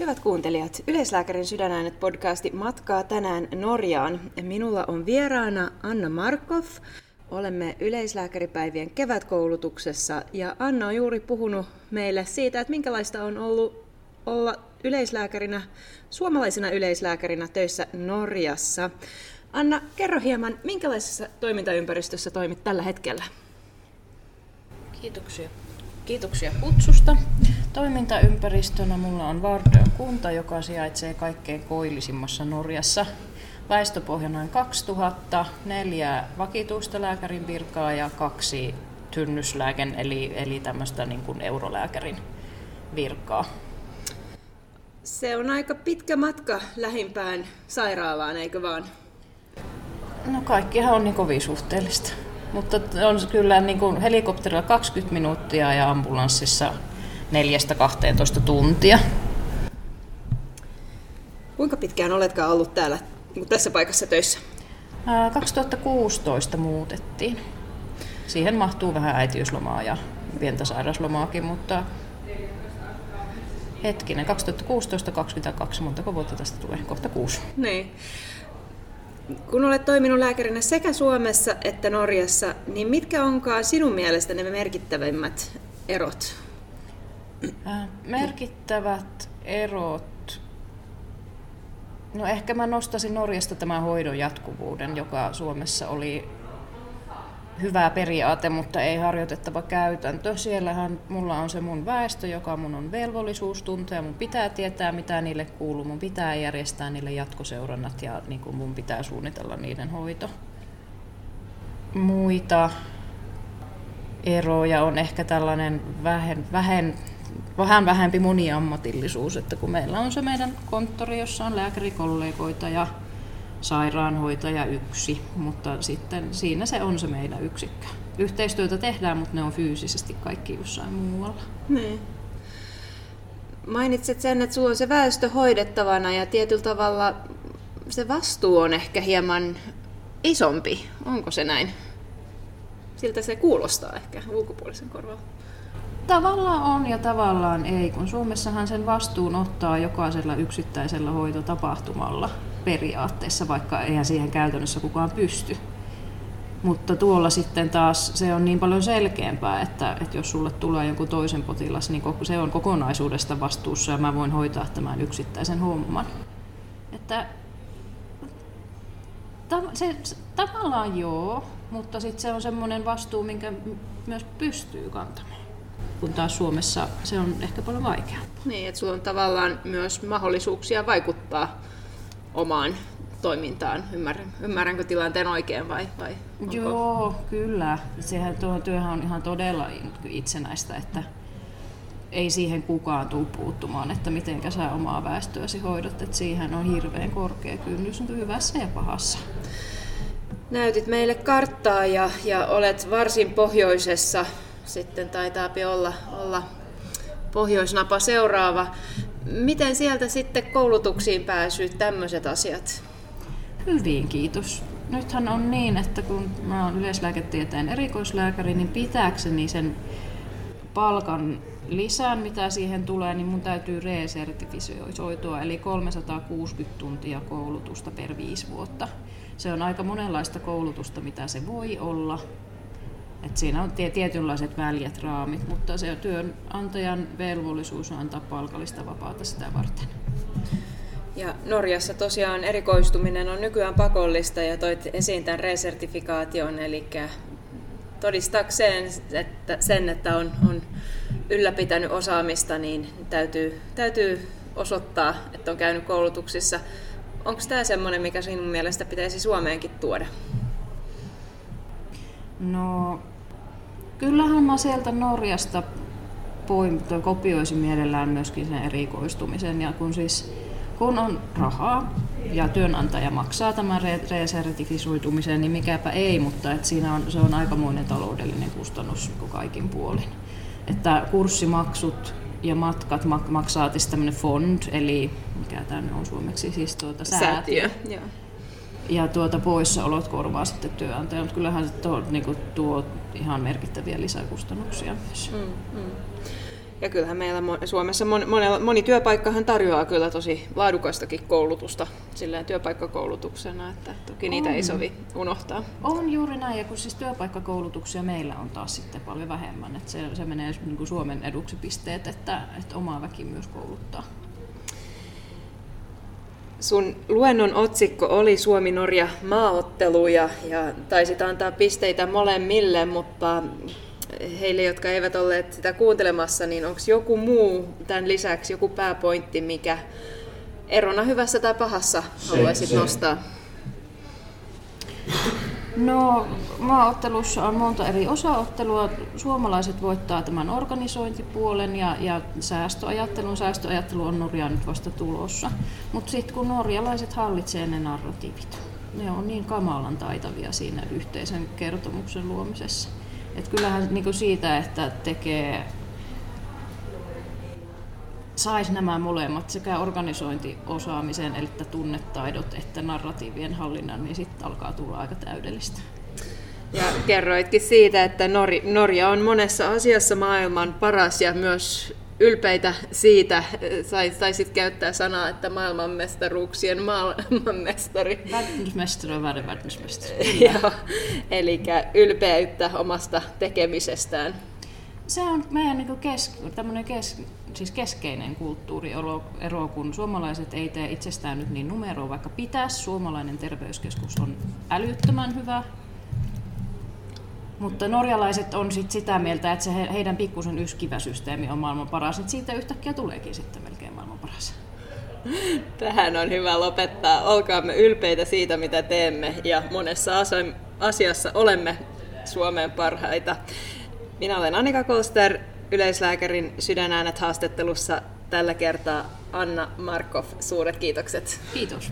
Hyvät kuuntelijat, Yleislääkärin sydänäänet podcasti matkaa tänään Norjaan. Minulla on vieraana Anna Markov. Olemme yleislääkäripäivien kevätkoulutuksessa ja Anna on juuri puhunut meille siitä, että minkälaista on ollut olla yleislääkärinä, suomalaisena yleislääkärinä töissä Norjassa. Anna, kerro hieman, minkälaisessa toimintaympäristössä toimit tällä hetkellä? Kiitoksia. Kiitoksia kutsusta. Toimintaympäristönä mulla on Vardön kunta, joka sijaitsee kaikkein koillisimmassa Norjassa. Väestöpohja noin 2000, neljä vakituista lääkärin virkaa ja kaksi tynnyslääken eli, eli tämmöistä niin kuin eurolääkärin virkaa. Se on aika pitkä matka lähimpään sairaalaan, eikö vaan? No kaikkihan on niin kovin suhteellista. Mutta on kyllä niin kuin helikopterilla 20 minuuttia ja ambulanssissa 4-12 tuntia. Kuinka pitkään oletkaan ollut täällä niin tässä paikassa töissä? 2016 muutettiin. Siihen mahtuu vähän äitiyslomaa ja pientä sairauslomaakin, mutta hetkinen, 2016-2022, montako vuotta tästä tulee? Kohta kuusi. Niin. Kun olet toiminut lääkärinä sekä Suomessa että Norjassa, niin mitkä onkaan sinun mielestä ne merkittävimmät erot? Äh, merkittävät erot. No ehkä mä nostasin Norjasta tämän hoidon jatkuvuuden, joka Suomessa oli hyvä periaate, mutta ei harjoitettava käytäntö. Siellähän mulla on se mun väestö, joka mun on velvollisuus tuntea. Mun pitää tietää, mitä niille kuuluu. Mun pitää järjestää niille jatkoseurannat ja niin kuin mun pitää suunnitella niiden hoito. Muita eroja on ehkä tällainen vähän, vähän, vähän vähempi moniammatillisuus, että kun meillä on se meidän konttori, jossa on lääkärikollegoita ja sairaanhoitaja yksi, mutta sitten siinä se on se meidän yksikkö. Yhteistyötä tehdään, mutta ne on fyysisesti kaikki jossain muualla. Niin. Mainitsit sen, että sulla on se väestö hoidettavana ja tietyllä tavalla se vastuu on ehkä hieman isompi. Onko se näin? Siltä se kuulostaa ehkä ulkopuolisen korvalla. Tavallaan on ja tavallaan ei, kun Suomessahan sen vastuun ottaa jokaisella yksittäisellä hoitotapahtumalla periaatteessa, vaikka eihän siihen käytännössä kukaan pysty. Mutta tuolla sitten taas se on niin paljon selkeämpää, että, että jos sulle tulee joku toisen potilas, niin se on kokonaisuudesta vastuussa ja mä voin hoitaa tämän yksittäisen homman. Että se, tavallaan joo, mutta sitten se on semmoinen vastuu, minkä myös pystyy kantamaan. Kun taas Suomessa se on ehkä paljon vaikeampaa. Niin, että sulla on tavallaan myös mahdollisuuksia vaikuttaa omaan toimintaan. Ymmärrän, ymmärränkö tilanteen oikein vai, vai onko... Joo, kyllä. Sehän tuo työhän on ihan todella itsenäistä, että ei siihen kukaan tule puuttumaan, että miten sä omaa väestöäsi hoidat. Että siihen on hirveän korkea kynnys hyvässä ja pahassa. Näytit meille karttaa ja, ja olet varsin pohjoisessa. Sitten taitaa olla, olla pohjoisnapa seuraava. Miten sieltä sitten koulutuksiin pääsy, tämmöiset asiat? Hyvin, kiitos. Nythän on niin, että kun mä oon yleislääketieteen erikoislääkäri, niin pitääkseni sen palkan lisään, mitä siihen tulee, niin mun täytyy resertifisoitua, eli 360 tuntia koulutusta per viisi vuotta. Se on aika monenlaista koulutusta, mitä se voi olla, et siinä on tietynlaiset väljät raamit, mutta se on työnantajan velvollisuus on antaa palkallista vapaata sitä varten. Ja Norjassa tosiaan erikoistuminen on nykyään pakollista ja toit esiin tämän resertifikaation, eli todistakseen että sen, että on, on ylläpitänyt osaamista, niin täytyy, täytyy osoittaa, että on käynyt koulutuksissa. Onko tämä semmoinen, mikä sinun mielestä pitäisi Suomeenkin tuoda? No Kyllähän mä sieltä Norjasta poim, kopioisin mielellään myöskin sen erikoistumisen. Ja kun siis kun on rahaa ja työnantaja maksaa tämän resertifisoitumisen, niin mikäpä ei, mutta et siinä on, se on aikamoinen taloudellinen kustannus kaikin puolin. Että kurssimaksut ja matkat maksaa tämmöinen fond, eli mikä tämä on suomeksi, siis tuota säätiö. säätiö. Joo ja tuota poissaolot korvaa sitten työnantaja, mutta kyllähän se tuo, niin kuin, tuo ihan merkittäviä lisäkustannuksia myös. Mm, mm. Ja kyllähän meillä Suomessa moni, moni työpaikkahan tarjoaa kyllä tosi laadukastakin koulutusta silleen työpaikkakoulutuksena, että toki niitä on. ei sovi unohtaa. On juuri näin, ja kun siis työpaikkakoulutuksia meillä on taas sitten paljon vähemmän, että se, se menee niin kuin Suomen eduksi pisteet, että, että oma väki myös kouluttaa. Sun luennon otsikko oli Suomi-Norja maaottelu ja, ja taisit antaa pisteitä molemmille, mutta heille, jotka eivät olleet sitä kuuntelemassa, niin onko joku muu tämän lisäksi, joku pääpointti, mikä erona hyvässä tai pahassa haluaisit se, se. nostaa? No, maaottelussa on monta eri osaottelua. Suomalaiset voittaa tämän organisointipuolen ja, ja säästöajattelun. Säästöajattelu on Norja nyt vasta tulossa. Mutta sitten kun norjalaiset hallitsee ne narratiivit, ne on niin kamalan taitavia siinä yhteisen kertomuksen luomisessa. Et kyllähän niin siitä, että tekee saisi nämä molemmat, sekä organisointiosaamisen, eli tunnetaidot, että narratiivien hallinnan, niin sitten alkaa tulla aika täydellistä. Ja kerroitkin siitä, että Norja on monessa asiassa maailman paras ja myös ylpeitä siitä, saisit käyttää sanaa, että maailmanmestaruuksien maailmanmestari. Världensmästare och Joo, eli ylpeyttä omasta tekemisestään. Se on meidän niin kes, kes, siis keskeinen kulttuuriero, kun suomalaiset ei tee itsestään nyt niin numeroa, vaikka pitäisi. Suomalainen terveyskeskus on älyttömän hyvä, mutta norjalaiset on sit sitä mieltä, että se heidän pikkusen yskivä systeemi on maailman paras, että siitä yhtäkkiä tuleekin sitten melkein maailman paras. Tähän on hyvä lopettaa. Olkaamme ylpeitä siitä, mitä teemme ja monessa asiassa olemme Suomen parhaita. Minä olen Annika Kolster, yleislääkärin sydänäänet haastattelussa tällä kertaa Anna Markov. Suuret kiitokset. Kiitos.